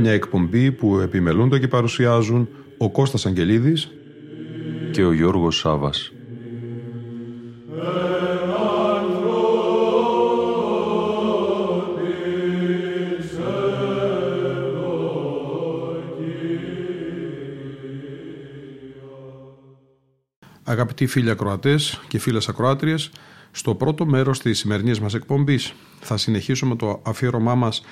Μια εκπομπή που επιμελούνται και παρουσιάζουν ο Κώστας Αγγελίδης και ο Γιώργος Σάβας. Αγαπητοί φίλοι ακροατές και φίλες ακροάτριες, στο πρώτο μέρος της σημερινής μας εκπομπής θα συνεχίσουμε το αφιέρωμά μας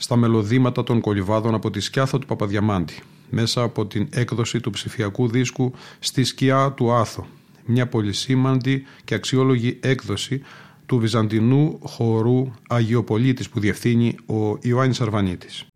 στα μελωδήματα των κολυβάδων από τη σκιάθο του Παπαδιαμάντη μέσα από την έκδοση του ψηφιακού δίσκου «Στη σκιά του Άθο». Μια πολυσήμαντη και αξιόλογη έκδοση του βυζαντινού χορού Αγιοπολίτης που διευθύνει ο Ιωάννης Αρβανίτης.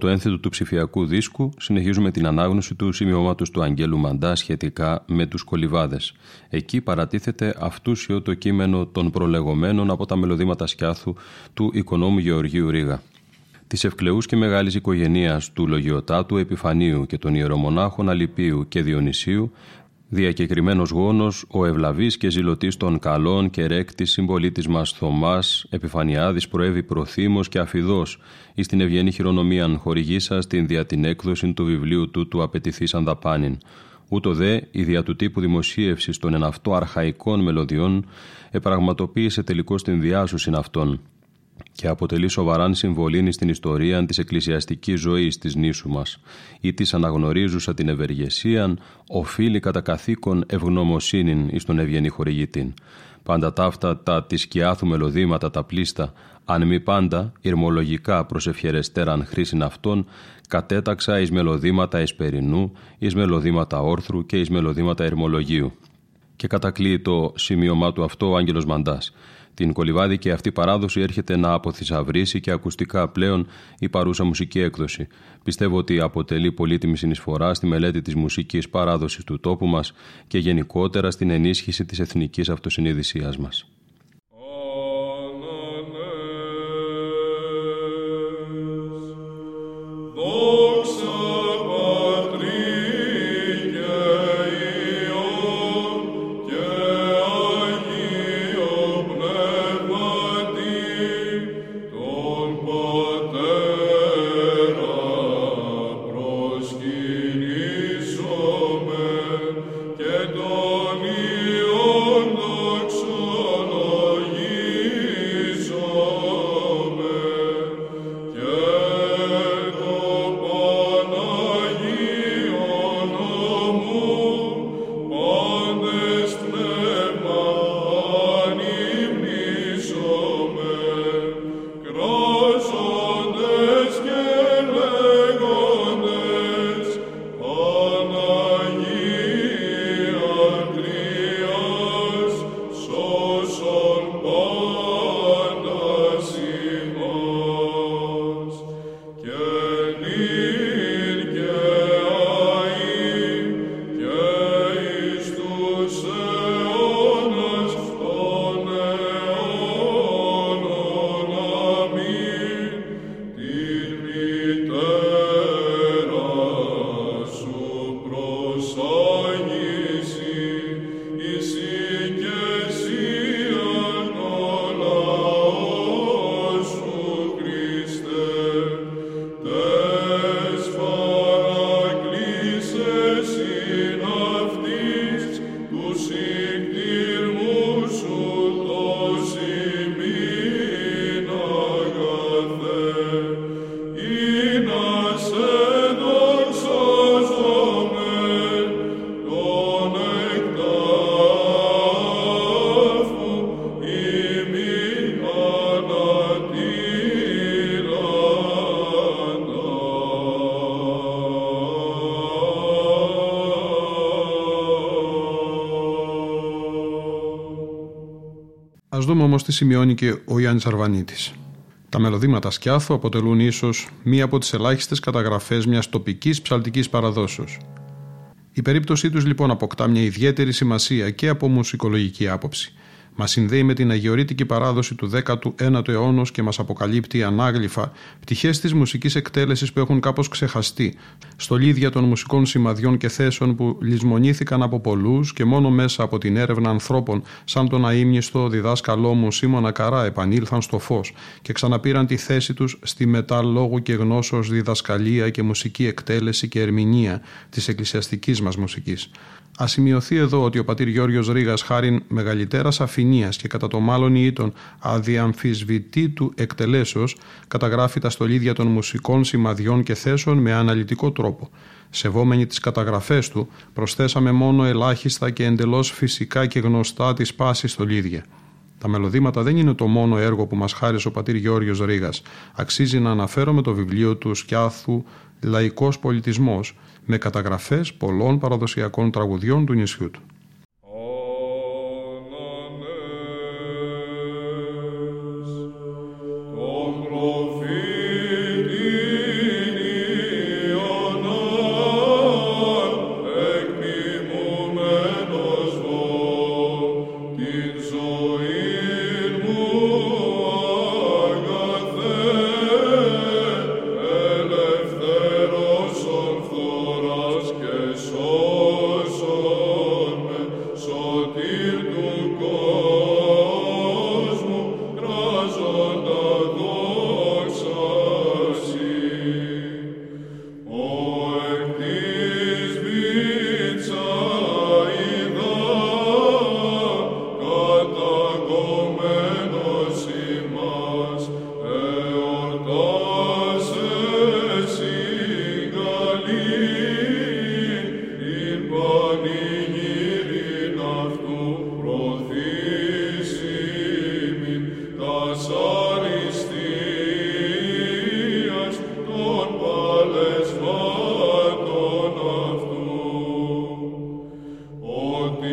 Το ένθετο του ψηφιακού δίσκου συνεχίζουμε την ανάγνωση του σημειώματος του Αγγέλου Μαντά σχετικά με τους κολυβάδες. Εκεί παρατίθεται αυτούσιο το κείμενο των προλεγωμένων από τα μελωδήματα σκιάθου του οικονόμου Γεωργίου Ρίγα. Της ευκλεού και μεγάλης οικογένειας του Λογιοτάτου Επιφανίου και των ιερομονάχων Αλυπίου και Διονυσίου Διακεκριμένος γόνος, ο ευλαβής και ζηλωτής των καλών και ρέκτη συμπολίτης μας Θωμάς, Επιφανιάδης, προέβη προθύμως και αφιδός, εις την ευγενή χειρονομίαν χορηγήσα την δια την έκδοση του βιβλίου του του απαιτηθήσαν δαπάνην. Ούτω δε η δια του τύπου δημοσίευσης των εναυτό αρχαϊκών μελωδιών επραγματοποίησε τελικώς την διάσωση αυτών και αποτελεί σοβαράν συμβολή στην ιστορία της εκκλησιαστικής ζωής της νήσου μας, ή της αναγνωρίζουσα την ευεργεσίαν, οφείλει κατά καθήκον ευγνωμοσύνην εις τον ευγενή χορηγητήν. Πάντα ταύτα τα της σκιάθου μελωδήματα τα πλήστα, αν μη πάντα, ηρμολογικά προσευχερεστέραν χρήσιν αυτών, κατέταξα εις μελωδήματα εσπερινού, εις μελωδήματα όρθρου και εις μελωδήματα ηρμολογίου. Και κατακλεί το σημείωμά του αυτό ο Άγγελος Μαντάς την κολυβάδικη αυτή παράδοση έρχεται να αποθυσαυρίσει και ακουστικά πλέον η παρούσα μουσική έκδοση. Πιστεύω ότι αποτελεί πολύτιμη συνεισφορά στη μελέτη της μουσικής παράδοσης του τόπου μας και γενικότερα στην ενίσχυση της εθνικής αυτοσυνείδησίας μας. Τι σημειώνει και ο Ιάννης Αρβανίτης. Τα μελωδήματα σκιάθου αποτελούν ίσως μία από τις ελάχιστες καταγραφές μιας τοπικής ψαλτικής παραδόσεως. Η περίπτωσή τους λοιπόν αποκτά μια ιδιαίτερη σημασία και από μουσικολογική άποψη. Μας συνδέει με την αγιορείτικη παράδοση του 19ου αιώνα και μας αποκαλύπτει ανάγλυφα πτυχές της μουσικής εκτέλεσης που έχουν κάπως ξεχαστεί, στολίδια των μουσικών σημαδιών και θέσεων που λησμονήθηκαν από πολλούς και μόνο μέσα από την έρευνα ανθρώπων, σαν τον αείμνηστο διδάσκαλό μου Σίμωνα Καρά, επανήλθαν στο φως και ξαναπήραν τη θέση τους στη μετά λόγου και γνώσεως διδασκαλία και μουσική εκτέλεση και ερμηνεία της εκκλησιαστικής μας μουσικής. Α σημειωθεί εδώ ότι ο πατήρ Γιώργος Ρήγας χάριν μεγαλύτερας αφηνίας και κατά το μάλλον ήτον αδιαμφισβητήτου εκτελέσεως καταγράφει τα στολίδια των μουσικών σημαδιών και θέσεων με αναλυτικό τρόπο. Σεβόμενοι τις καταγραφές του, προσθέσαμε μόνο ελάχιστα και εντελώς φυσικά και γνωστά της πάσης στολίδια. Τα μελωδήματα δεν είναι το μόνο έργο που μας χάρισε ο πατήρ Γιώργος Ρήγας. Αξίζει να αναφέρομαι το βιβλίο του Σκιάθου «Λαϊκός πολιτισμός» με καταγραφές πολλών παραδοσιακών τραγουδιών του νησιού του.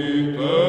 Vitae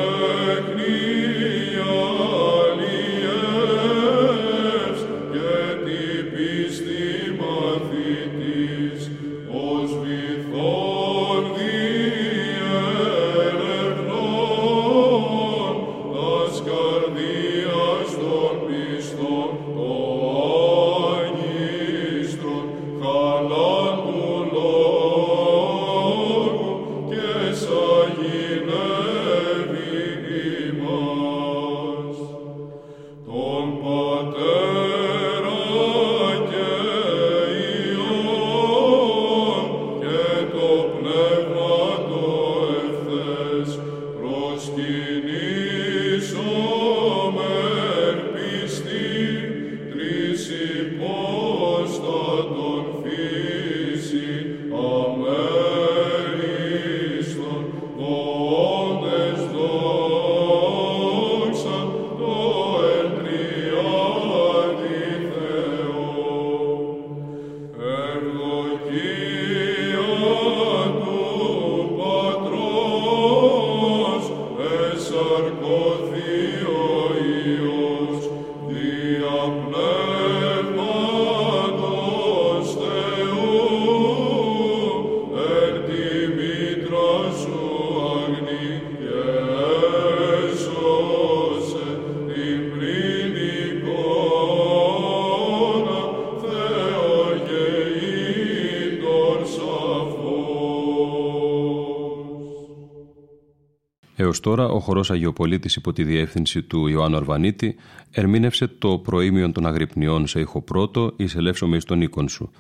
τώρα, ο χορό Αγιοπολίτης υπό τη διεύθυνση του Ιωάννου Αρβανίτη ερμήνευσε το προήμιον των Αγρυπνιών σε ήχο πρώτο, εισελεύσομαι εις τον οίκον σου.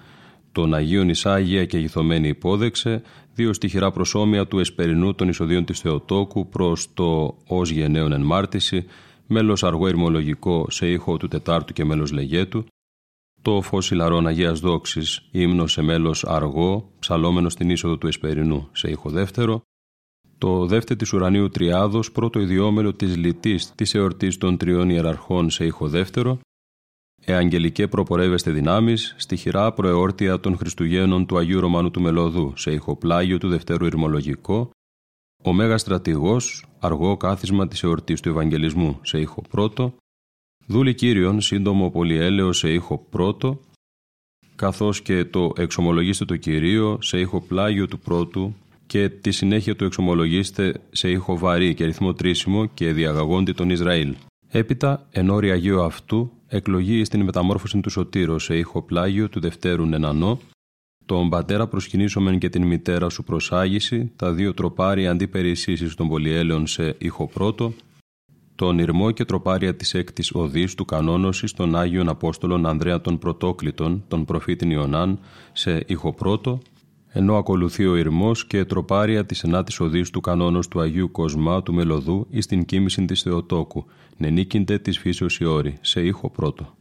Τον Αγίον Ισάγεια και γηθωμένη υπόδεξε, δύο στοιχειρά προσώμια του Εσπερινού των Ισοδίων της Θεοτόκου προς το ως γενναίων εν μάρτυση, μέλος αργό ερμολογικό σε ήχο του Τετάρτου και μέλος λεγέτου, το φως ηλαρών Αγίας Δόξης, ύμνος σε μέλος αργό, ψαλόμενος στην είσοδο του Εσπερινού σε ήχο δεύτερο, το δεύτερο της ουρανίου τριάδος, πρώτο ιδιόμελο της λυτής της εορτής των τριών ιεραρχών σε ήχο δεύτερο, Εαγγελικέ προπορεύεστε δυνάμεις, στοιχειρά προεόρτια των Χριστουγέννων του Αγίου Ρωμανού του Μελωδού σε ηχοπλάγιο του Δευτέρου Ηρμολογικό, ο Μέγα Στρατηγός, αργό κάθισμα της εορτής του Ευαγγελισμού σε ήχο πρώτο, Δούλη Κύριον, σύντομο πολυέλαιο σε ήχο πρώτο, καθώς και το εξομολογήστε το Κυρίο σε ήχο πλάγιο του πρώτου και τη συνέχεια του εξομολογήστε σε ήχο βαρύ και ρυθμό τρίσιμο και διαγαγόντι τον Ισραήλ. Έπειτα, εν όρη Αγίου αυτού, εκλογή στην μεταμόρφωση του Σωτήρου σε ήχο πλάγιο του Δευτέρου Νενανό, τον πατέρα προσκυνήσομεν και την μητέρα σου προσάγηση, τα δύο τροπάρια αντί των πολυέλαιων σε ήχο πρώτο, τον ηρμό και τροπάρια της έκτης οδής του κανόνωσης των Άγιων Απόστολων Ανδρέα των Πρωτόκλητων, τον προφήτην Ιωνάν, σε ήχο πρώτο, ενώ ακολουθεί ο ηρμός και τροπάρια της ενάτης οδής του κανόνος του Αγίου Κοσμά του Μελωδού εις την κοίμηση της Θεοτόκου, νενίκυνται της φύσεως η όρη, σε ήχο πρώτο.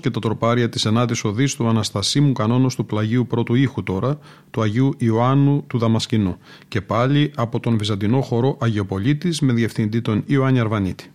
Και τα τροπάρια της ενάτη οδή του Αναστασίμου κανόνο του πλαγίου πρώτου ήχου τώρα, του Αγίου Ιωάννου του Δαμασκηνού, και πάλι από τον Βυζαντινό χορό Αγιοπολίτης με διευθυντή τον Ιωάννη Αρβανίτη.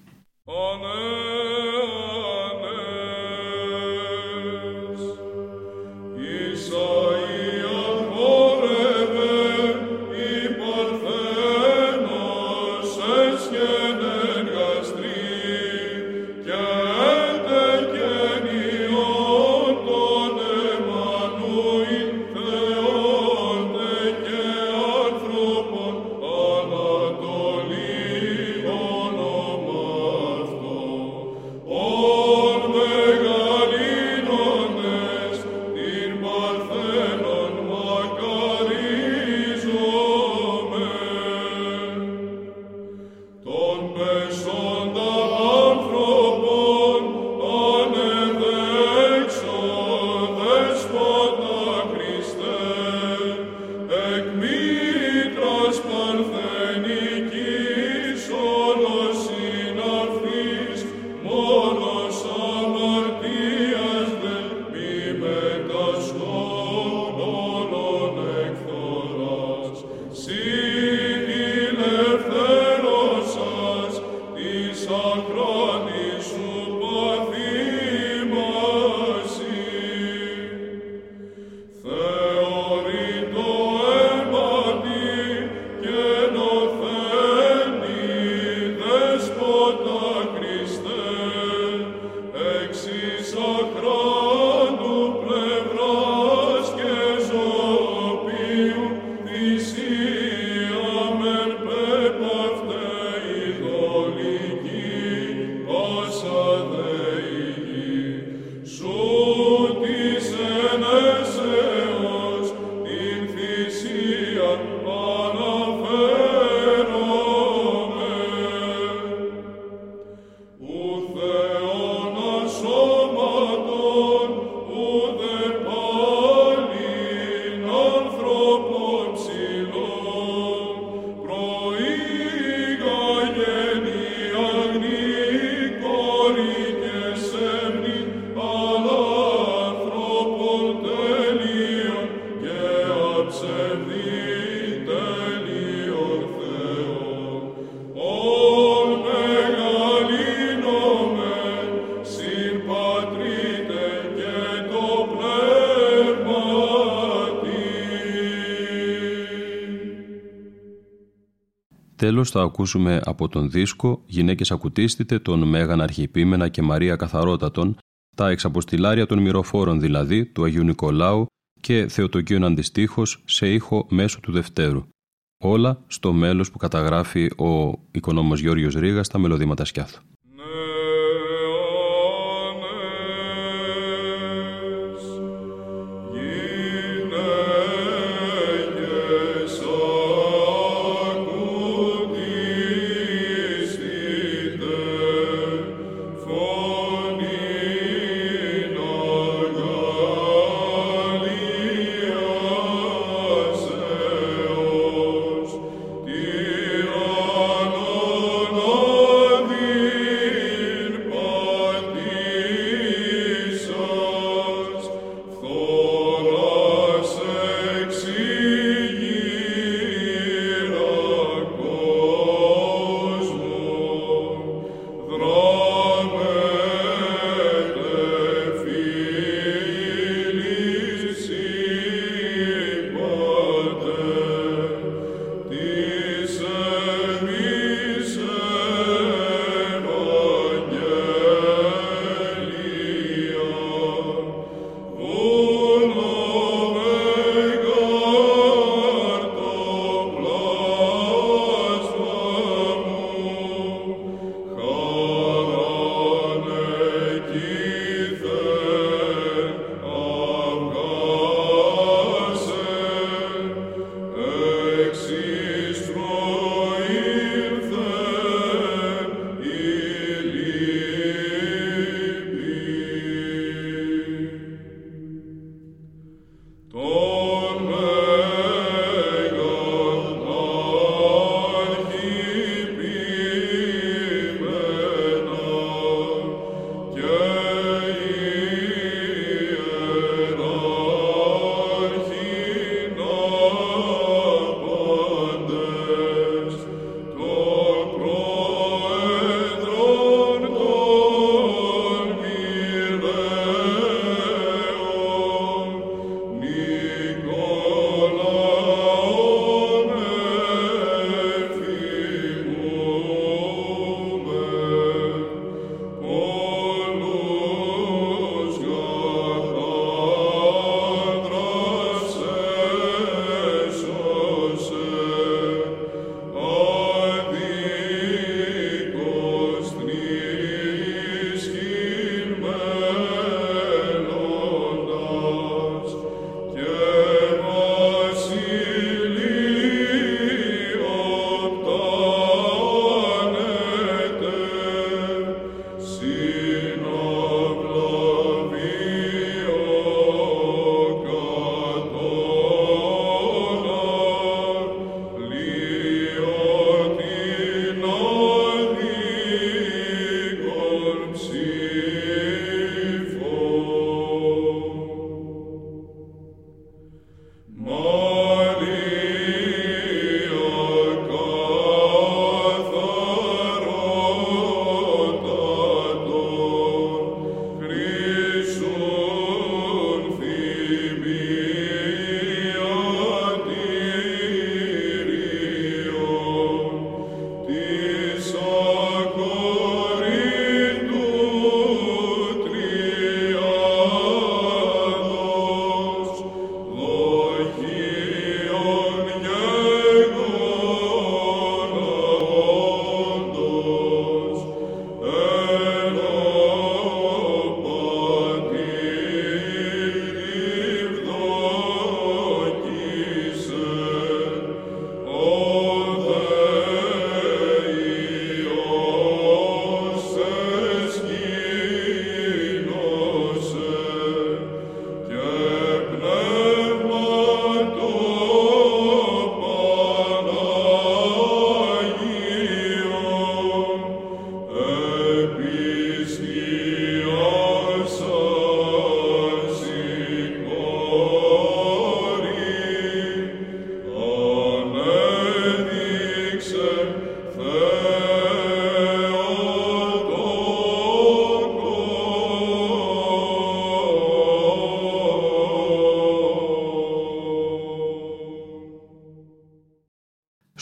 Τέλος θα ακούσουμε από τον δίσκο «Γυναίκες ακουτίστητε» των Μέγαν Αρχιεπίμενα και Μαρία Καθαρότατον, τα εξαποστηλάρια των μυροφόρων δηλαδή του Αγίου Νικολάου και Θεοτοκίων αντιστοίχως σε ήχο μέσω του Δευτέρου. Όλα στο μέλος που καταγράφει ο οικονόμος Γιώργος Ρήγας στα μελωδήματα Σκιάθου.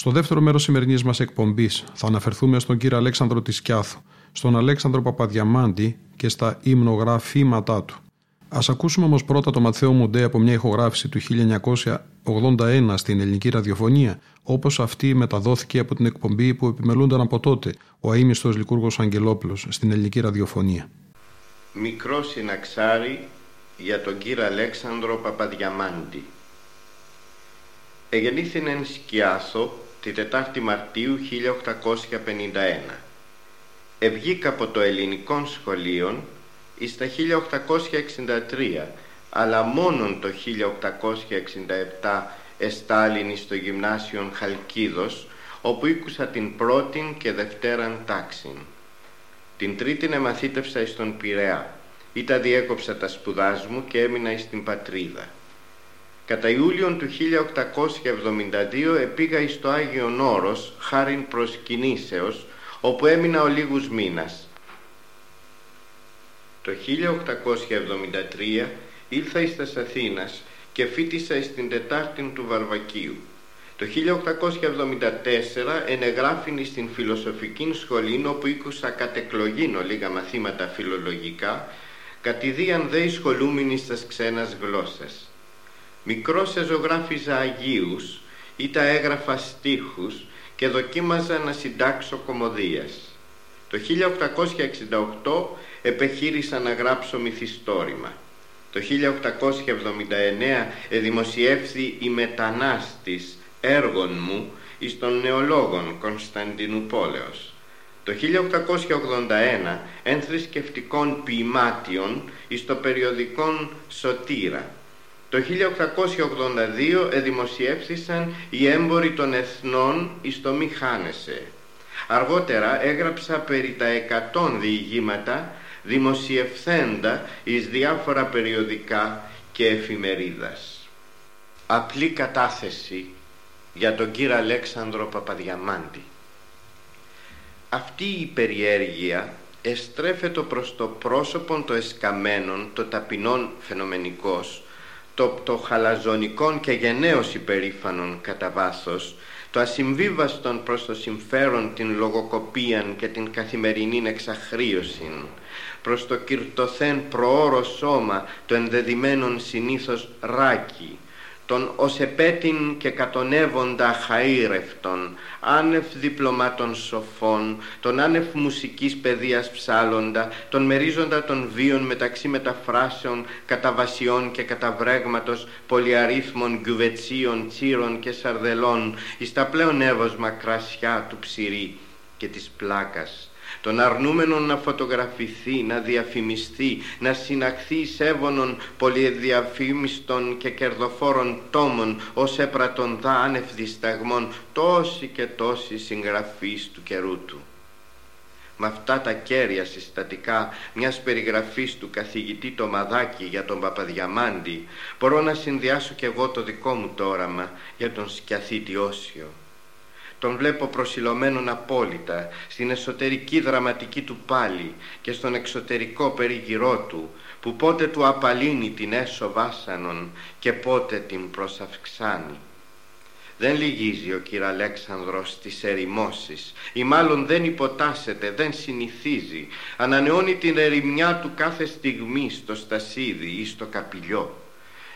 Στο δεύτερο μέρος σημερινής μας εκπομπής θα αναφερθούμε στον κύριο Αλέξανδρο Τισκιάθου, στον Αλέξανδρο Παπαδιαμάντη και στα υμνογραφήματά του. Α ακούσουμε όμως πρώτα το Ματθαίο Μουντέ από μια ηχογράφηση του 1981 στην ελληνική ραδιοφωνία, όπως αυτή μεταδόθηκε από την εκπομπή που επιμελούνταν από τότε ο αείμιστο Λικούργος Αγγελόπουλος στην ελληνική ραδιοφωνία. Μικρό συναξάρι για τον κύριο Αλέξανδρο Παπαδιαμάντη. Εγεννήθηνεν Σκιάθο τη 4η Μαρτίου 1851. Ευγήκα από το ελληνικό σχολείο εις τα 1863 αλλά μόνον το 1867 εστάλην στο γυμνάσιο Χαλκίδος όπου ήκουσα την πρώτην και δευτέραν τάξην. Την τρίτην εμαθήτευσα εις τον Πειραιά. Ήτα διέκοψα τα σπουδάς μου και έμεινα εις την πατρίδα. Κατά Ιούλιον του 1872 επήγα εις το Άγιον Όρος χάριν προσκυνήσεως όπου έμεινα ο λίγους μήνας το 1873 ήλθα εις τας Αθήνας και φίτησα εις την Τετάρτη του Βαρβακίου. Το 1874 ενεγράφην στην φιλοσοφική σχολή όπου ήκουσα κατεκλογήν λίγα μαθήματα φιλολογικά κατηδίαν δε σχολούμενοι στας ξένας γλώσσας. Μικρός εζωγράφιζα Αγίους ή τα έγραφα στίχους και δοκίμαζα να συντάξω κομμωδίας. Το 1868 επεχείρησα να γράψω μυθιστόρημα. Το 1879 εδημοσιεύθη η μετανάστης έργων μου εις των νεολόγων Κωνσταντινούπολεως. Το 1881 εν θρησκευτικών ποιημάτιων εις το περιοδικόν Σωτήρα. Το 1882 εδημοσιεύθησαν οι έμποροι των εθνών εις το μη χάνεσαι. Αργότερα έγραψα περί τα εκατόν διηγήματα δημοσιευθέντα εις διάφορα περιοδικά και εφημερίδας. Απλή κατάθεση για τον κύριο Αλέξανδρο Παπαδιαμάντη. Αυτή η περιέργεια εστρέφεται προς το πρόσωπον το εσκαμένων, το ταπεινών φαινομενικός, το πτωχαλαζονικών και γενναίως υπερήφανων κατά βάθος, το ασυμβίβαστον προς το συμφέρον την λογοκοπίαν και την καθημερινή εξαχρίωσιν, προς το κυρτοθέν προώρο σώμα το ενδεδημένον συνήθως ράκι, τον ως επέτην και κατονεύοντα χαΐρευτον, άνευ διπλωμάτων σοφών, τον άνευ μουσικής παιδείας ψάλλοντα, τον μερίζοντα των βίων μεταξύ μεταφράσεων, καταβασιών και καταβρέγματος, πολυαρίθμων γκουβετσίων, τσίρων και σαρδελών, εις τα πλέον εύωσμα κρασιά του ψηρή και της πλάκας τον αρνούμενον να φωτογραφηθεί, να διαφημιστεί, να συναχθεί σέβονον πολυδιαφήμιστων και κερδοφόρων τόμων ως έπρατον δά άνευ δισταγμών τόσοι και τόσοι συγγραφείς του καιρού του. Με αυτά τα κέρια συστατικά μιας περιγραφής του καθηγητή το Μαδάκη για τον Παπαδιαμάντη μπορώ να συνδυάσω κι εγώ το δικό μου το όραμα για τον Σκιαθήτη Όσιο τον βλέπω προσιλωμένον απόλυτα στην εσωτερική δραματική του πάλι και στον εξωτερικό περιγυρό του που πότε του απαλύνει την έσω βάσανον και πότε την προσαυξάνει. Δεν λυγίζει ο κύριο Αλέξανδρος στις ερημώσεις ή μάλλον δεν υποτάσσεται, δεν συνηθίζει, ανανεώνει την ερημιά του κάθε στιγμή στο στασίδι ή στο καπηλιό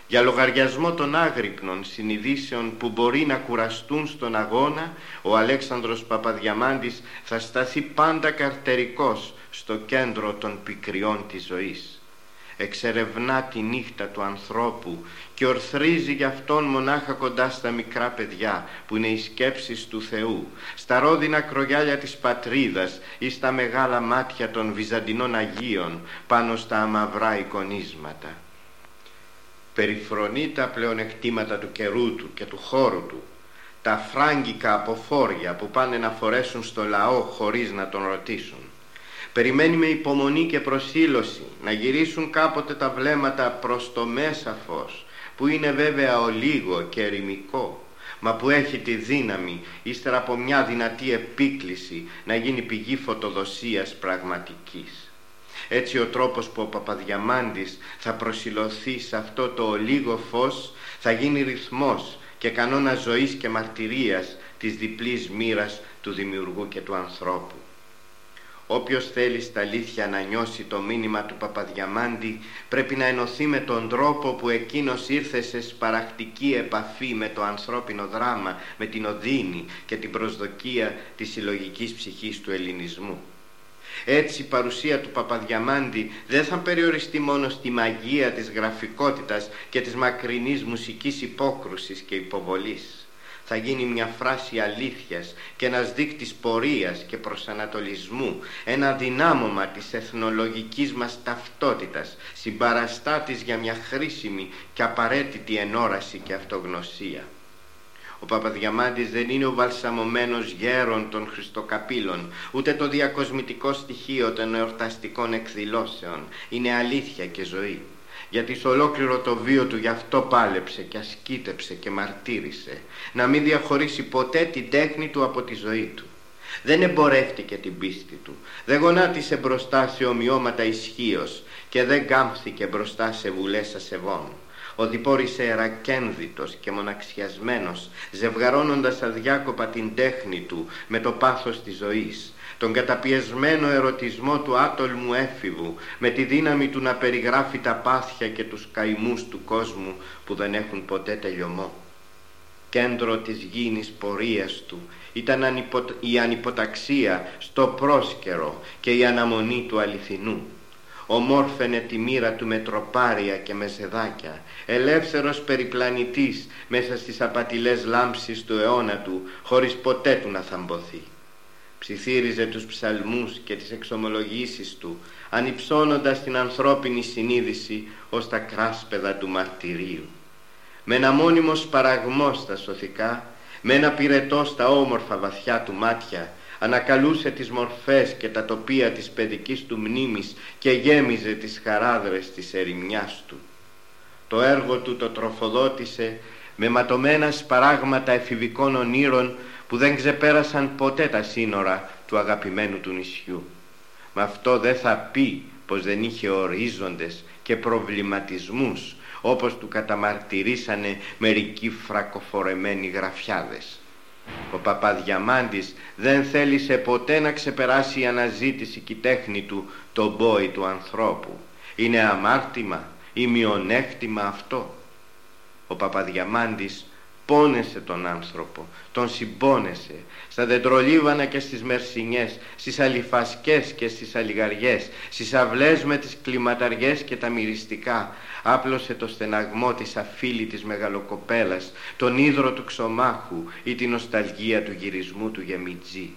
για λογαριασμό των άγρυπνων συνειδήσεων που μπορεί να κουραστούν στον αγώνα, ο Αλέξανδρος Παπαδιαμάντης θα σταθεί πάντα καρτερικός στο κέντρο των πικριών της ζωής. Εξερευνά τη νύχτα του ανθρώπου και ορθρίζει γι' αυτόν μονάχα κοντά στα μικρά παιδιά που είναι οι σκέψεις του Θεού, στα ρόδινα κρογιάλια της πατρίδας ή στα μεγάλα μάτια των Βυζαντινών Αγίων πάνω στα αμαυρά εικονίσματα περιφρονεί τα πλεονεκτήματα του καιρού του και του χώρου του, τα φράγκικα αποφόρια που πάνε να φορέσουν στο λαό χωρίς να τον ρωτήσουν. Περιμένει με υπομονή και προσήλωση να γυρίσουν κάποτε τα βλέμματα προς το μέσα φως, που είναι βέβαια ο λίγο και ερημικό, μα που έχει τη δύναμη, ύστερα από μια δυνατή επίκληση, να γίνει πηγή φωτοδοσίας πραγματικής. Έτσι ο τρόπος που ο Παπαδιαμάντης θα προσιλωθεί σε αυτό το λίγο φως θα γίνει ρυθμός και κανόνα ζωής και μαρτυρίας της διπλής μοίρας του δημιουργού και του ανθρώπου. Όποιος θέλει στα αλήθεια να νιώσει το μήνυμα του Παπαδιαμάντη πρέπει να ενωθεί με τον τρόπο που εκείνος ήρθε σε σπαρακτική επαφή με το ανθρώπινο δράμα, με την οδύνη και την προσδοκία της συλλογικής ψυχής του ελληνισμού. Έτσι η παρουσία του Παπαδιαμάντη δεν θα περιοριστεί μόνο στη μαγεία της γραφικότητας και της μακρινής μουσικής υπόκρουσης και υποβολής θα γίνει μια φράση αλήθειας και ένας δείκτης πορείας και προσανατολισμού, ένα δυνάμωμα της εθνολογικής μας ταυτότητας, συμπαραστάτης για μια χρήσιμη και απαραίτητη ενόραση και αυτογνωσία. Ο Παπαδιαμάντης δεν είναι ο βαλσαμωμένος γέρον των Χριστοκαπήλων, ούτε το διακοσμητικό στοιχείο των εορταστικών εκδηλώσεων. Είναι αλήθεια και ζωή γιατί σε ολόκληρο το βίο του γι' αυτό πάλεψε και ασκήτεψε και μαρτύρησε να μην διαχωρίσει ποτέ την τέχνη του από τη ζωή του. Δεν εμπορεύτηκε την πίστη του, δεν γονάτισε μπροστά σε ομοιώματα ισχύως και δεν κάμφθηκε μπροστά σε βουλές ασεβών. Οδηπόρησε ερακένδυτος και μοναξιασμένος, ζευγαρώνοντας αδιάκοπα την τέχνη του με το πάθος της ζωής, τον καταπιεσμένο ερωτισμό του άτολμου έφηβου με τη δύναμη του να περιγράφει τα πάθια και τους καημούς του κόσμου που δεν έχουν ποτέ τελειωμό. Κέντρο της γήινης πορείας του ήταν η ανυποταξία στο πρόσκαιρο και η αναμονή του αληθινού. Ομόρφαινε τη μοίρα του με τροπάρια και με ζεδάκια, ελεύθερος περιπλανητής μέσα στις απατηλές λάμψεις του αιώνα του, χωρίς ποτέ του να θαμποθεί ψιθύριζε τους ψαλμούς και τις εξομολογήσεις του ανυψώνοντας την ανθρώπινη συνείδηση ως τα κράσπεδα του μαρτυρίου. Με ένα μόνιμο σπαραγμό στα σωθικά με ένα πυρετό στα όμορφα βαθιά του μάτια ανακαλούσε τις μορφές και τα τοπία της παιδικής του μνήμης και γέμιζε τις χαράδρες της ερημιάς του το έργο του το τροφοδότησε με ματωμένα σπαράγματα εφηβικών ονείρων που δεν ξεπέρασαν ποτέ τα σύνορα του αγαπημένου του νησιού. Με αυτό δεν θα πει πως δεν είχε ορίζοντες και προβληματισμούς όπως του καταμαρτυρήσανε μερικοί φρακοφορεμένοι γραφιάδες. Ο Παπαδιαμάντης δεν θέλησε ποτέ να ξεπεράσει η αναζήτηση και η τέχνη του τον πόη του ανθρώπου. Είναι αμάρτημα ή μειονέκτημα αυτό. Ο Παπαδιαμάντης πόνεσε τον άνθρωπο, τον συμπόνεσε. Στα δεντρολίβανα και στις μερσινιές, στις αλιφασκές και στις αλιγαριές, στις αυλές με τις κλιματαριές και τα μυριστικά, άπλωσε το στεναγμό της αφίλητης μεγαλοκοπέλας, τον ίδρο του ξωμάχου ή την νοσταλγία του γυρισμού του γεμιτζή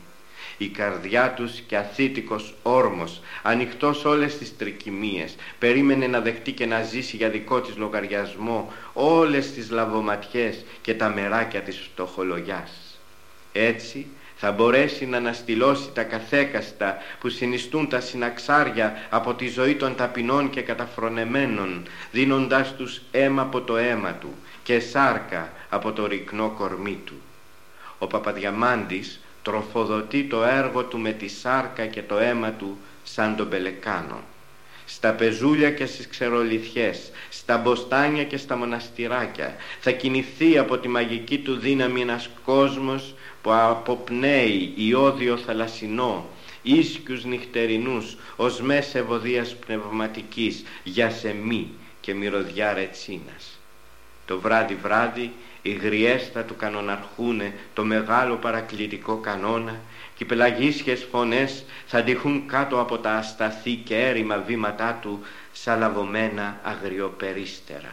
η καρδιά τους και αθήτικος όρμος, ανοιχτός όλες τις τρικυμίες, περίμενε να δεχτεί και να ζήσει για δικό της λογαριασμό όλες τις λαβοματιές και τα μεράκια της φτωχολογιάς. Έτσι θα μπορέσει να αναστηλώσει τα καθέκαστα που συνιστούν τα συναξάρια από τη ζωή των ταπεινών και καταφρονεμένων, δίνοντάς τους αίμα από το αίμα του και σάρκα από το ρικνό κορμί του. Ο Παπαδιαμάντης τροφοδοτεί το έργο του με τη σάρκα και το αίμα του σαν τον πελεκάνο. Στα πεζούλια και στις ξερολιθιές, στα μποστάνια και στα μοναστηράκια θα κινηθεί από τη μαγική του δύναμη ένας κόσμος που αποπνέει ιόδιο θαλασσινό, ίσκιους νυχτερινούς ως μέσα ευωδίας πνευματικής για σεμί και μυρωδιά ρετσίνας. Το βράδυ βράδυ οι γριέστα του κανοναρχούνε το μεγάλο παρακλητικό κανόνα και οι πελαγίσιες φωνές θα αντιχούν κάτω από τα ασταθή και έρημα βήματά του σαλαβωμένα αγριοπερίστερα.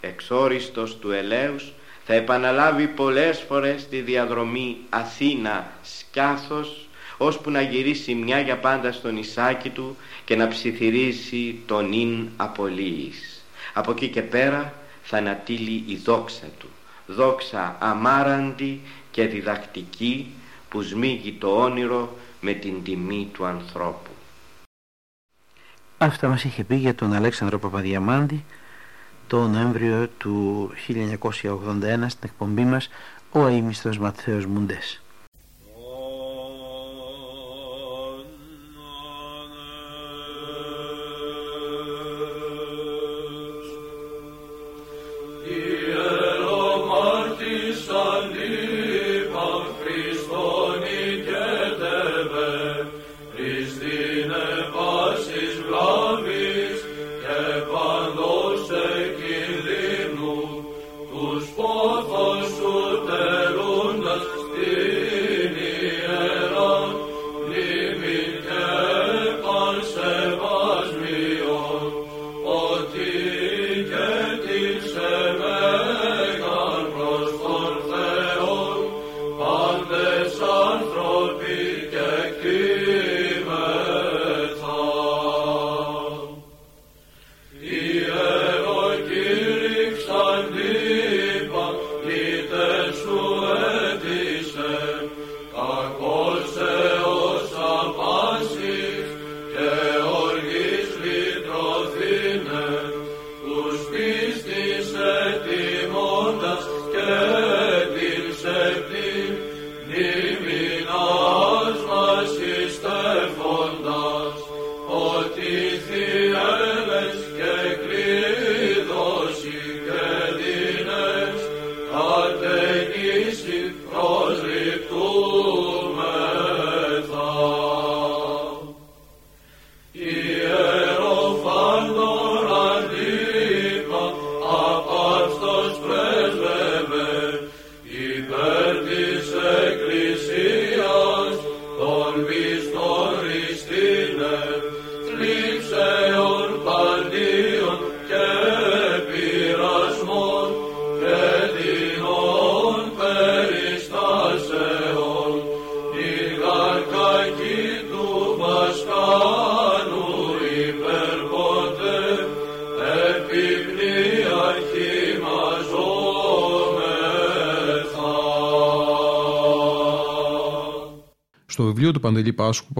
Εξόριστος του ελέους θα επαναλάβει πολλές φορές τη διαδρομή Αθήνα σκιάθος ώσπου να γυρίσει μια για πάντα στο νησάκι του και να ψιθυρίσει τον ίν απολύης. Από εκεί και πέρα θα ανατείλει η δόξα του δόξα αμάραντη και διδακτική που σμίγει το όνειρο με την τιμή του ανθρώπου. Αυτά μας είχε πει για τον Αλέξανδρο Παπαδιαμάντη το Νοέμβριο του 1981 στην εκπομπή μας ο αείμιστος Ματθαίος Μουντές.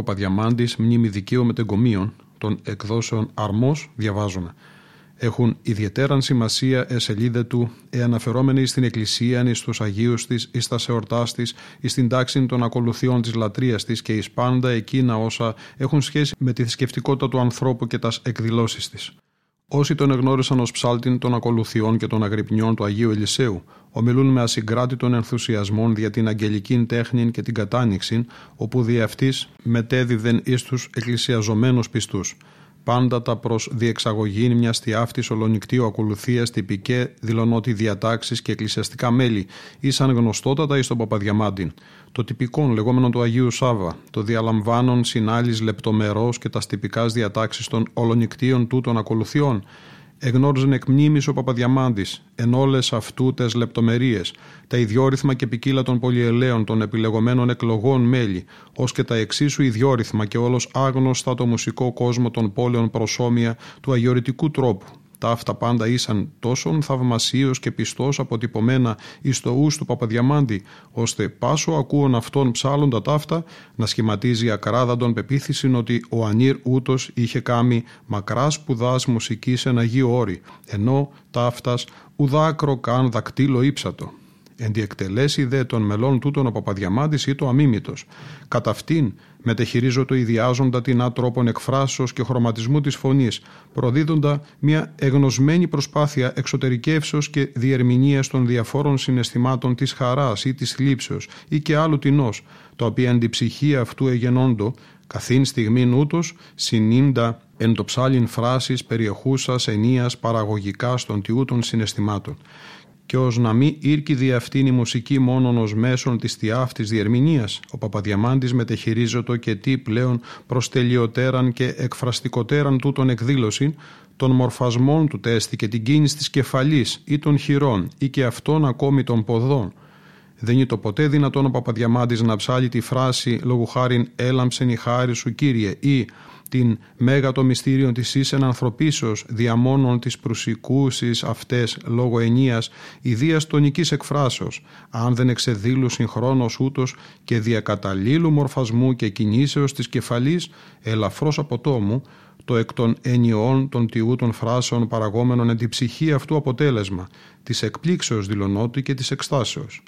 Παντελή Πάσχου Παπαδιαμάντη Μνήμη Δικαίου Μετεγκομείων των εκδόσεων Αρμός διαβάζουμε. Έχουν ιδιαίτεραν σημασία ε σελίδα του εαναφερόμενοι στην Εκκλησία, ει στους Αγίους της, εις στα σεορτάς της, εις στην τάξη των ακολουθιών της λατρείας της και εις πάντα εκείνα όσα έχουν σχέση με τη θρησκευτικότητα του ανθρώπου και τας εκδηλώσεις της. Όσοι τον εγνώρισαν ως ψάλτην των ακολουθιών και των αγρυπνιών του Αγίου Ελισέου, ομιλούν με ασυγκράτητον ενθουσιασμών για την αγγελική τέχνη και την κατάνοιξη, όπου δι' αυτής μετέδιδεν εις τους εκκλησιαζομένους πιστούς πάντα τα προς διεξαγωγή μιας τιάφτη ολονικτίου ακολουθία τυπικέ δηλωνότι διατάξεις και εκκλησιαστικά μέλη, ήσαν γνωστότατα εις τον Παπαδιαμάντιν. Το τυπικό λεγόμενο του Αγίου Σάβα, το διαλαμβάνων συνάλλης λεπτομερός και τας τυπικάς διατάξεις των ολονικτίων τούτων ακολουθιών, εγνώριζαν εκ μνήμης ο Παπαδιαμάντης, εν όλες αυτού τες λεπτομερίες, τα ιδιόρυθμα και ποικίλα των πολυελαίων των επιλεγωμένων εκλογών μέλη, ως και τα εξίσου ιδιόρυθμα και όλος άγνωστα το μουσικό κόσμο των πόλεων προσώμια του αγιορητικού τρόπου, τα αυτά πάντα ήσαν τόσο θαυμασίως και πιστός αποτυπωμένα εις το ους του Παπαδιαμάντη, ώστε πάσο ακούων αυτών ψάλλοντα ταύτα να σχηματίζει ακράδαντον πεποίθηση ότι ο Ανήρ ούτως είχε κάμει μακράς σπουδάς μουσικής εν Αγίου Όρη, ενώ ταύτας ουδάκρο καν δακτύλο ύψατο. Ενδιεκτελέσει δε των μελών τούτων ο Παπαδιαμάντης ή το αμίμητος. Κατά αυτήν μετεχειρίζω το ιδιάζοντα την άτροπον εκφράσεως και χρωματισμού της φωνής, προδίδοντα μια εγνωσμένη προσπάθεια εξωτερικεύσεως και διερμηνίας των διαφόρων συναισθημάτων της χαράς ή της θλίψεως ή και άλλου τεινός, τα οποία αντιψυχία αυτού εγενόντο, καθήν στιγμήν ούτως, συνήντα εν το ψάλιν φράσης περιεχούσας ενίας παραγωγικά στον τιούτων συναισθημάτων και ως να μην ήρκει δι' αυτήν η μουσική μόνον ως μέσον της τιάφτης διερμηνίας. Ο Παπαδιαμάντης μετεχειρίζεται και τι πλέον προς τελειωτέραν και εκφραστικοτέραν τούτον εκδήλωση των μορφασμών του τέστη και την κίνηση της κεφαλής ή των χειρών ή και αυτών ακόμη των ποδών. Δεν είναι το ποτέ δυνατόν ο Παπαδιαμάντης να ψάλει τη φράση λόγου χάριν έλαμψεν η χάρη σου Κύριε ή την μέγα το μυστήριο της εις ανθρωπίσεως διαμόνων της προσικούσης αυτές λόγω ενίας ιδίας τονικής εκφράσεως, αν δεν εξεδήλου συγχρόνως ούτως και διακαταλήλου μορφασμού και κινήσεως της κεφαλής ελαφρώς από τόμου, το εκ των ενιών των τιού των φράσεων παραγόμενων εν τη ψυχή αυτού αποτέλεσμα, της εκπλήξεως δηλωνότη και της εκστάσεως.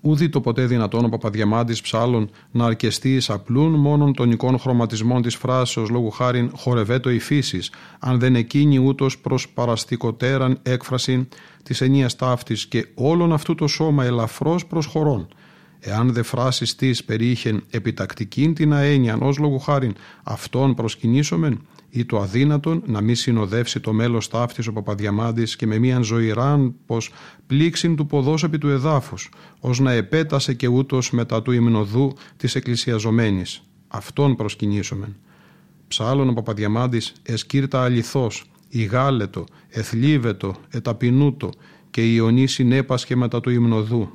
Ούδη το ποτέ δυνατόν ο Παπαδιαμάντης ψάλων να αρκεστεί εις απλούν μόνον των εικόν χρωματισμών της φράσεως λόγου χάριν χορευέτο η φύσης, αν δεν εκείνη ούτως προς παραστικοτέραν έκφραση της ενίας ταύτης και όλον αυτού το σώμα ελαφρώς προσχωρών. Εάν δε φράσει της περιείχεν επιτακτικήν την αένεια ως λόγου χάριν αυτόν προσκυνήσομεν, ή το αδύνατον να μη συνοδεύσει το μέλος ταύτης ο Παπαδιαμάντης και με μίαν ζωηράν πως πλήξην του ποδός επί του εδάφους, ως να επέτασε και ούτως μετά του υμνοδού της εκκλησιαζομένης. Αυτόν προσκυνήσομεν. Ψάλλον ο Παπαδιαμάντης εσκύρτα αληθώς, ηγάλετο, εθλίβετο, εταπεινούτο και η Ιωνή συνέπασχε μετά του υμνοδού.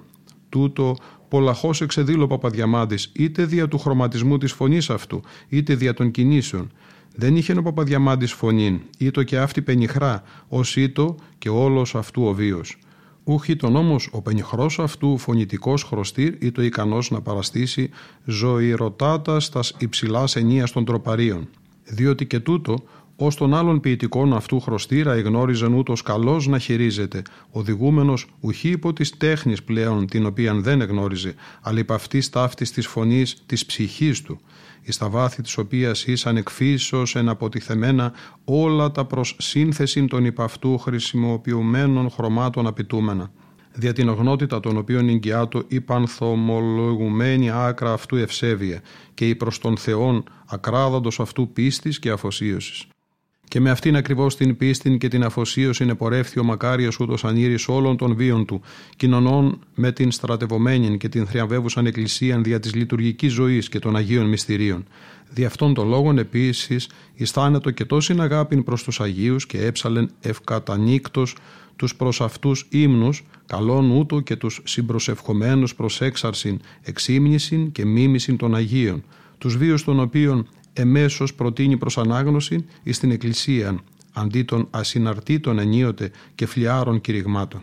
Τούτο πολλαχώς εξεδήλω ο Παπαδιαμάντης είτε δια του χρωματισμού της φωνής αυτού, είτε δια των κινήσεων, δεν είχε ο Παπαδιαμάντης φωνήν, ήτο και αυτή πενιχρά, ως ήτο και όλος αυτού ο βίος. Ούχι τον όμως ο πενιχρός αυτού φωνητικός χρωστήρ ήτο ικανός να παραστήσει ζωηρωτάτα στας υψηλάς ενίας των τροπαρίων. Διότι και τούτο Ω των άλλων ποιητικών αυτού χρωστήρα εγνώριζαν ούτως καλώς να χειρίζεται, οδηγούμενος ουχή υπό της τέχνης πλέον την οποία δεν εγνώριζε, αλλά υπ' αυτής ταύτης της φωνής της ψυχής του, εις τα βάθη της οποίας ήσαν εκφύσεως εναποτιθεμένα όλα τα προς σύνθεση των υπ' αυτού χρησιμοποιουμένων χρωμάτων απαιτούμενα δια την ογνότητα των οποίων εγκυάτω η πανθομολογουμένη άκρα αυτού ευσέβεια και η προς τον Θεόν ακράδαντος αυτού πίστης και αφοσίωσης. Και με αυτήν ακριβώς την πίστη και την αφοσίωση πορεύθη ο μακάριος ούτως ανήρη όλων των βίων του, κοινωνών με την στρατευωμένη και την θριαμβεύουσαν εκκλησίαν δια της λειτουργικής ζωής και των Αγίων Μυστηρίων. Δι' αυτών των λόγων επίσης αισθάνετο και τόση αγάπη προς τους Αγίους και έψαλεν ευκατανίκτο τους προς αυτούς ύμνους, καλών ούτω και τους συμπροσευχομένους προς έξαρσιν, εξήμνησιν και μίμησιν των Αγίων, τους βίους των οποίων εμέσως προτείνει προς ανάγνωση εις την Εκκλησία αντί των ασυναρτήτων ενίοτε και φλιάρων κηρυγμάτων.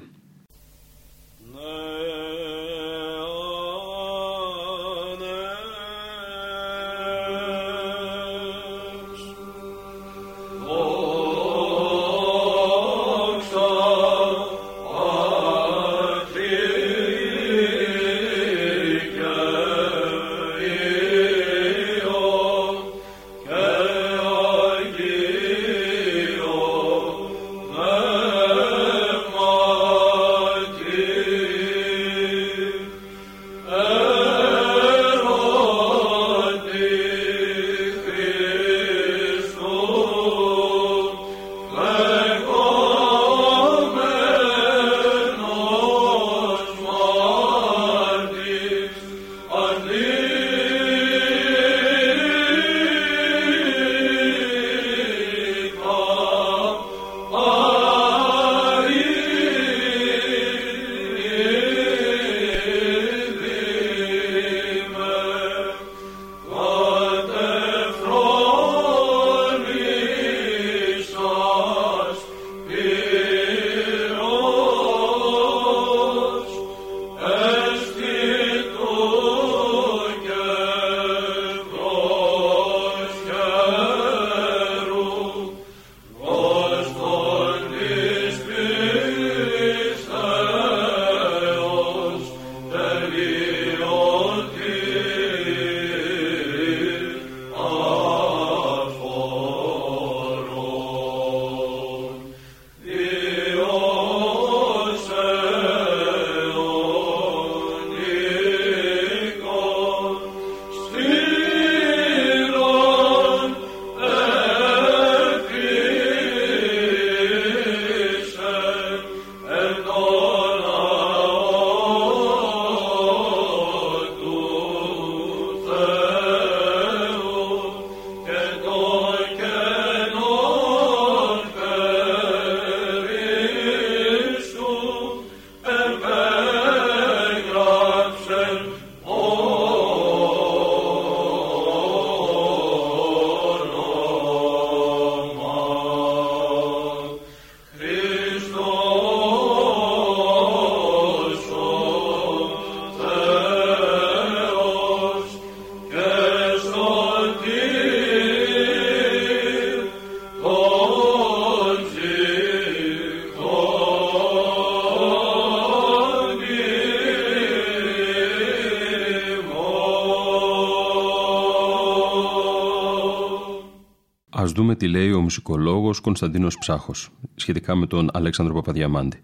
Τι λέει ο μουσικολόγος Κωνσταντίνος Ψάχος σχετικά με τον Αλέξανδρο Παπαδιαμάντη.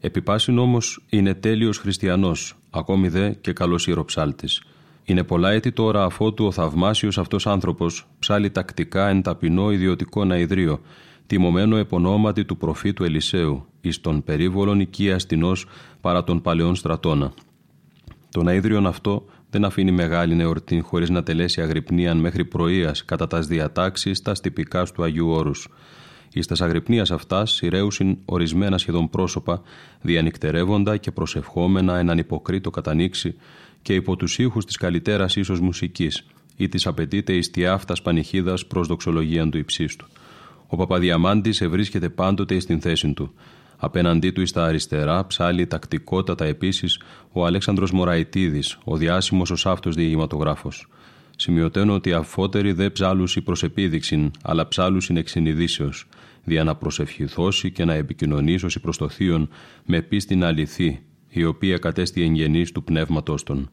Επιπάσιν όμως είναι τέλειος χριστιανός, ακόμη δε και καλός ιεροψάλτης. Είναι πολλά έτη τώρα αφότου ο θαυμάσιος αυτός άνθρωπος ψάλει τακτικά εν ταπεινό ιδιωτικό ναηδρίο, τιμωμένο επωνόματι του προφήτου Ελισέου, εις τον περίβολον οικία παρά των παλαιών στρατώνα. Το ναίδριον αυτό δεν αφήνει μεγάλη εορτή χωρίς να τελέσει αγρυπνίαν μέχρι πρωίας κατά τας διατάξεις τα τυπικά του Αγίου Όρους. Ει τα αγρυπνίας αυτάς σειραίουσιν ορισμένα σχεδόν πρόσωπα, διανυκτερεύοντα και προσευχόμενα έναν υποκρίτο κατανοίξει και υπό τους ήχους της καλύτερα ίσως μουσικής ή της απαιτείται εις τη αυτά πανηχίδας προς δοξολογία του υψίστου. Ο Παπαδιαμάντης ευρίσκεται πάντοτε στην θέση του. Απέναντί του στα αριστερά ψάλει τακτικότατα επίσης ο Αλέξανδρος Μωραϊτίδη, ο διάσημος ως αυτό διηγηματογράφος. Σημειωτένω ότι αφότεροι δεν ψάλουσι προς επίδειξη, αλλά ψάλουσιν εξ συνειδήσεως, δια να προσευχηθώσει και να επικοινωνήσει προς το θείον με πίστην αληθή, η οποία κατέστη εγγενής του πνεύματό των.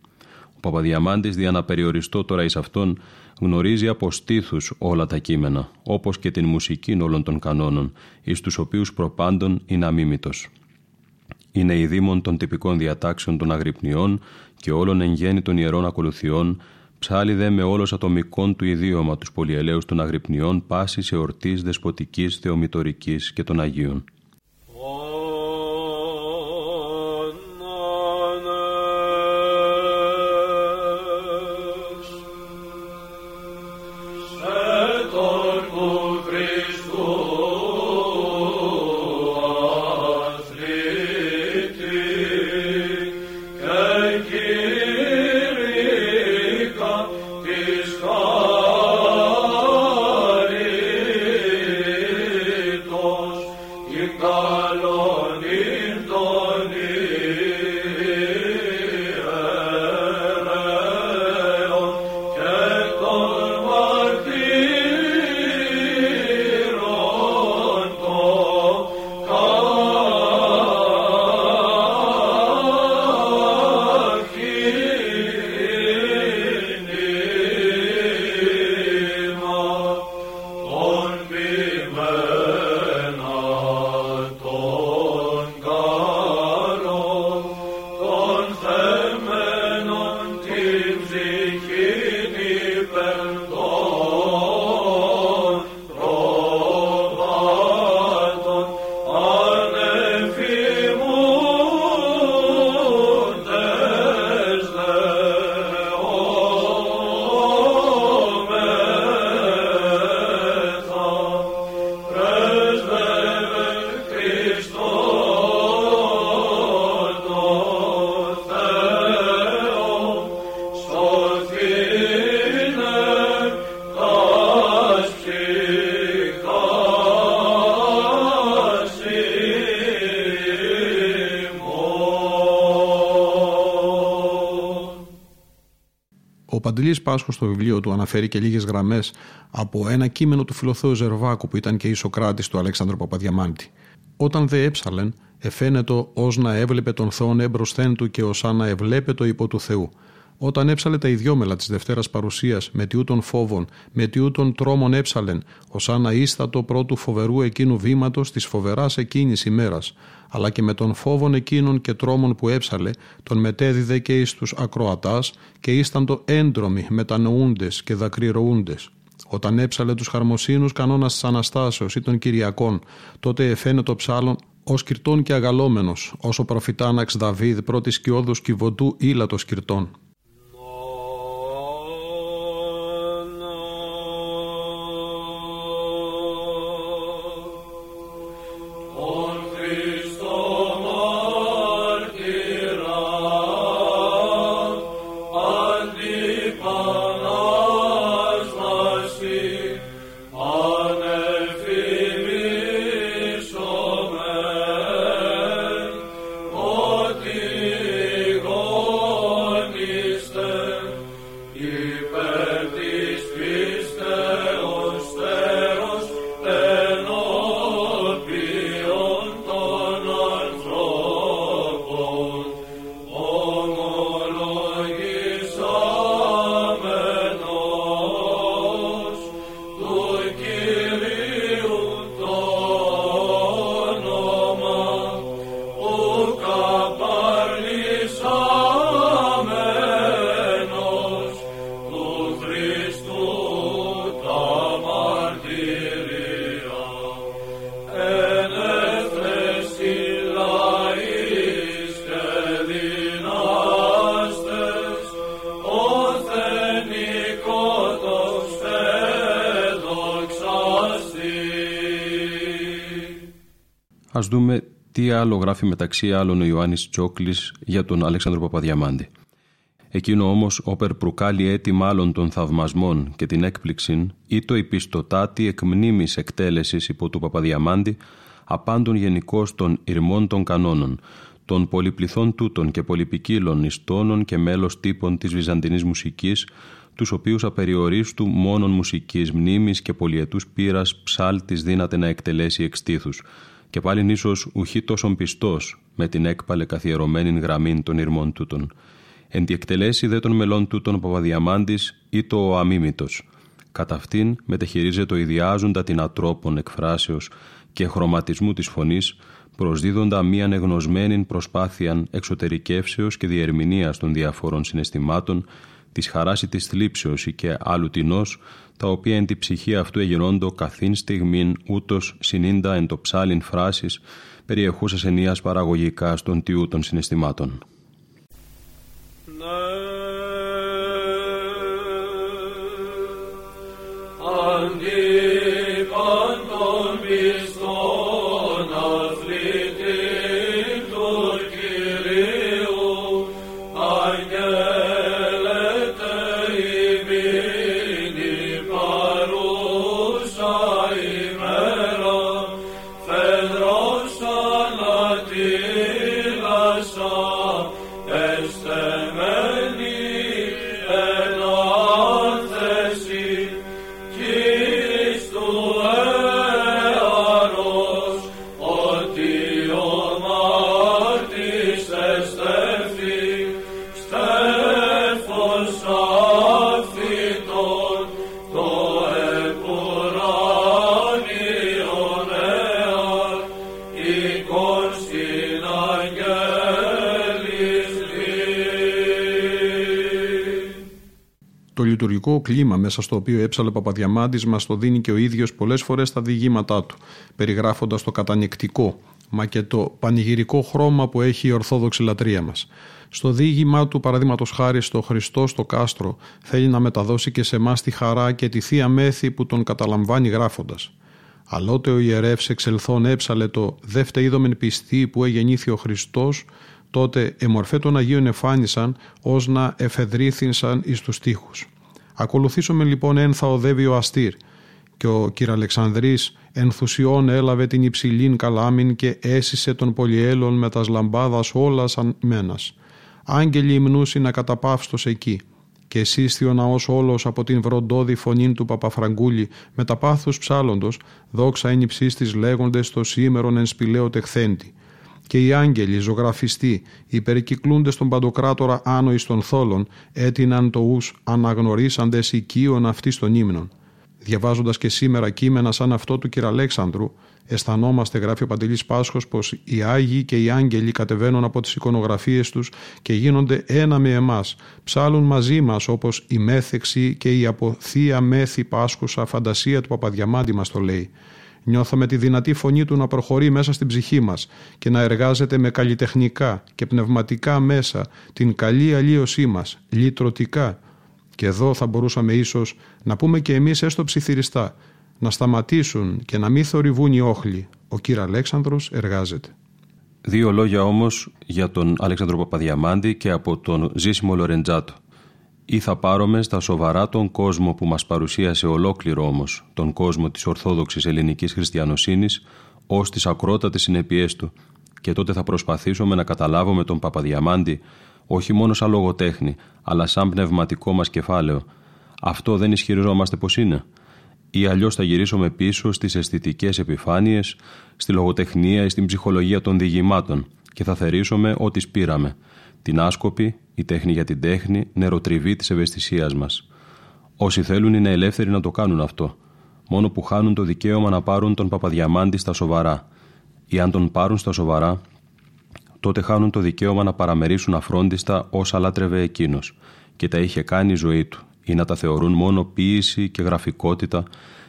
Ο Παπαδιαμάντης, δια να περιοριστώ τώρα εις αυτόν, γνωρίζει από στήθους όλα τα κείμενα, όπως και την μουσική όλων των κανόνων, εις τους οποίους προπάντων είναι αμίμητο. Είναι η δήμον των τυπικών διατάξεων των αγρυπνιών και όλων εν γέννη των ιερών ακολουθιών, ψάλει δε με όλος ατομικών του ιδίωμα τους πολυελαίους των αγρυπνιών πάσης εορτής δεσποτικής, θεομητορικής και των Αγίων. Πάσχο στο βιβλίο του αναφέρει και λίγες γραμμές από ένα κείμενο του Φιλοθέου Ζερβάκου που ήταν και Ισοκράτης του Αλέξανδρου Παπαδιαμάντη. Όταν δε έψαλεν, εφαίνεται ως να έβλεπε τον Θεόν έμπροσθέν του και ως να εβλέπε το υπό του Θεού. Όταν έψαλε τα ιδιόμελα της Δευτέρας Παρουσίας, με τιούτων φόβων, με τιούτων τρόμων έψαλεν, ω να ίστατο πρώτου φοβερού εκείνου βήματος της φοβεράς εκείνης ημέρας, αλλά και με τον φόβων εκείνων και τρόμων που έψαλε, τον μετέδιδε και εις τους ακροατάς και ήσταν το έντρομοι μετανοούντες και δακρυρωούντες. Όταν έψαλε τους χαρμοσύνους κανόνας της Αναστάσεως ή των Κυριακών, τότε εφαίνε το ψάλον ως κυρτών και αγαλόμενος, όσο προφητάναξ Δαβίδ πρώτης σκιώδους κυβωτού ήλατος κυρτών. Ας δούμε τι άλλο γράφει μεταξύ άλλων ο Ιωάννης Τσόκλης για τον Αλέξανδρο Παπαδιαμάντη. Εκείνο όμως όπερ προκάλει έτη μάλλον των θαυμασμών και την έκπληξην ή το υπιστοτάτη εκ μνήμης εκτέλεσης υπό του Παπαδιαμάντη απάντων γενικώς των ηρμών των κανόνων, των πολυπληθών τούτων και πολυπικίλων ιστώνων και μέλος τύπων της βυζαντινής μουσικής, τους οποίους απεριορίστου μόνον μουσικής μνήμης και πολιετούς πύρας ψάλτης δύναται να εκτελέσει εξτήθους, και πάλιν ίσως ουχή τόσον πιστός με την έκπαλε καθιερωμένη γραμμή των ηρμών τούτων. Εν τη εκτελέσει δε των μελών τούτων Παπαδιαμάντης ή το ο αμίμητος. Κατά αυτήν μετεχειρίζεται το ιδιάζοντα την ατρόπων εκφράσεως και χρωματισμού της φωνής, προσδίδοντα μία εγνωσμένη προσπάθεια εξωτερικεύσεως και διερμηνίας των διαφόρων συναισθημάτων, της χαράς ή της θλίψεως ή και άλλου τεινός, τα οποία εν τη ψυχή αυτού εγινόντο καθήν στιγμήν ούτως συνήντα εν το ψάλιν φράσης, περιεχούσας ενίας παραγωγικά στον τιού των συναισθημάτων. Λειτουργικό κλίμα μέσα στο οποίο έψαλε Παπαδιαμάντης μας το δίνει και ο ίδιος πολλές φορές στα διηγήματά του, περιγράφοντας το κατανικτικό, μα και το πανηγυρικό χρώμα που έχει η ορθόδοξη λατρεία μας. Στο διήγημά του, παραδείγματος χάρη στο Χριστό στο κάστρο, θέλει να μεταδώσει και σε εμάς τη χαρά και τη θεία μέθη που τον καταλαμβάνει γράφοντας. Αλότε ο ιερεύς εξελθών έψαλε το «Δεύτε είδομεν πιστή που εγεννήθη ο Χριστός, τότε εμορφέ των Αγίων εφάνισαν ως να εφεδρίθυνσαν εις τους τείχους. Ακολουθήσουμε λοιπόν εν θα οδεύει ο αστήρ και ο κ. Αλεξανδρής ενθουσιών έλαβε την υψηλήν καλάμιν και έσυσε τον πολυέλων με τας λαμπάδας όλας σαν μένας. Άγγελοι υμνούσι να καταπαύστος εκεί και σύσθη ο ναός όλος από την βροντόδη φωνήν του Παπαφραγκούλη με τα πάθους ψάλλοντος δόξα εν υψίστης λέγοντες το σήμερον εν σπηλαίο τεχθέντη και οι άγγελοι ζωγραφιστοί υπερκυκλούνται στον παντοκράτορα άνω εις των θόλων έτειναν το ους αναγνωρίσαντες οικείων αυτή των ύμνων. Διαβάζοντας και σήμερα κείμενα σαν αυτό του κ. Αλέξανδρου, αισθανόμαστε, γράφει ο Παντελής Πάσχος, πως οι Άγιοι και οι Άγγελοι κατεβαίνουν από τις εικονογραφίες τους και γίνονται ένα με εμάς, ψάλουν μαζί μας όπως η μέθεξη και η από θεία μέθη Πάσχουσα φαντασία του Παπαδιαμάντη μας το λέει. Νιώθαμε τη δυνατή φωνή του να προχωρεί μέσα στην ψυχή μας και να εργάζεται με καλλιτεχνικά και πνευματικά μέσα την καλή αλλίωσή μας, λυτρωτικά. Και εδώ θα μπορούσαμε ίσως να πούμε και εμείς έστω ψιθυριστά, να σταματήσουν και να μην θορυβούν οι όχλοι. Ο κύρα Αλέξανδρος εργάζεται. Δύο λόγια όμως για τον Αλέξανδρο Παπαδιαμάντη και από τον Ζήσιμο Λορεντζάτο ή θα πάρουμε στα σοβαρά τον κόσμο που μας παρουσίασε ολόκληρο όμως, τον κόσμο της Ορθόδοξης Ελληνικής Χριστιανοσύνης, ως τις ακρότατες συνεπιές του και τότε θα προσπαθήσουμε να καταλάβουμε τον Παπαδιαμάντη όχι μόνο σαν λογοτέχνη, αλλά σαν πνευματικό μας κεφάλαιο. Αυτό δεν ισχυριζόμαστε πως είναι. Ή αλλιώς θα γυρίσουμε πίσω στις αισθητικές επιφάνειες, στη λογοτεχνία ή στην ψυχολογία των διηγημάτων και θα θερήσουμε ό,τι σπήραμε. Την άσκοπη, η τέχνη για την τέχνη, νεροτριβή της ευαισθησίας μας. Όσοι θέλουν είναι ελεύθεροι να το κάνουν αυτό, μόνο που χάνουν το δικαίωμα να πάρουν τον Παπαδιαμάντη στα σοβαρά. Ή αν τον πάρουν στα σοβαρά, τότε χάνουν το δικαίωμα να παραμερίσουν αφρόντιστα όσα λάτρευε εκείνος και τα είχε κάνει η ζωή του, ή να τα θεωρούν μόνο ποίηση και γραφικότητα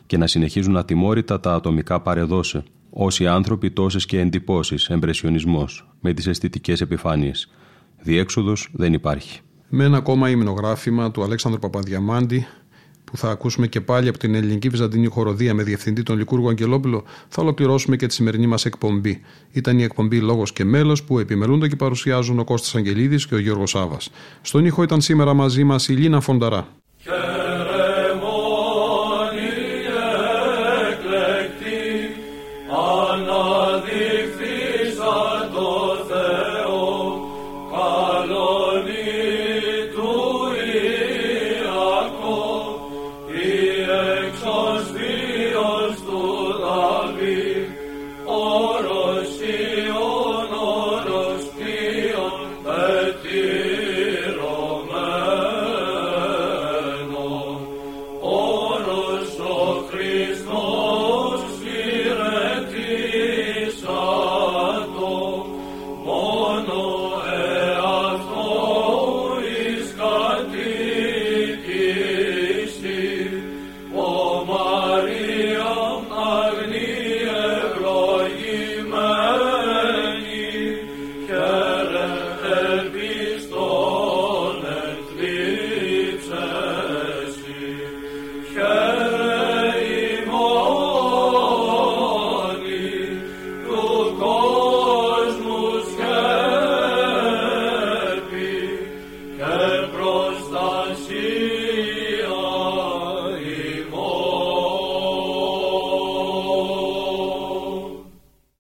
και να συνεχίζουν ατιμόρυτα τα ατομικά παρεδώσε, όσοι άνθρωποι τόσες και εντυπώσεις, εμπρεσιονισμός, με τις αισθητικές επιφάνειες. Διέξοδος δεν υπάρχει. Με ένα ακόμα υμνογράφημα του Αλέξανδρου Παπαδιαμάντη που που θα ακούσουμε και πάλι από την ελληνική βυζαντινή χοροδία με διευθυντή τον Λικούργο Αγγελόπουλο, θα ολοκληρώσουμε και τη σημερινή μας εκπομπή. Ήταν η εκπομπή Λόγος και Μέλος που επιμελούνται και παρουσιάζουν ο Κώστας Αγγελίδης και ο Γιώργος Σάβα. Στον ήχο ήταν σήμερα μαζί μας η Λίνα Φονταρά.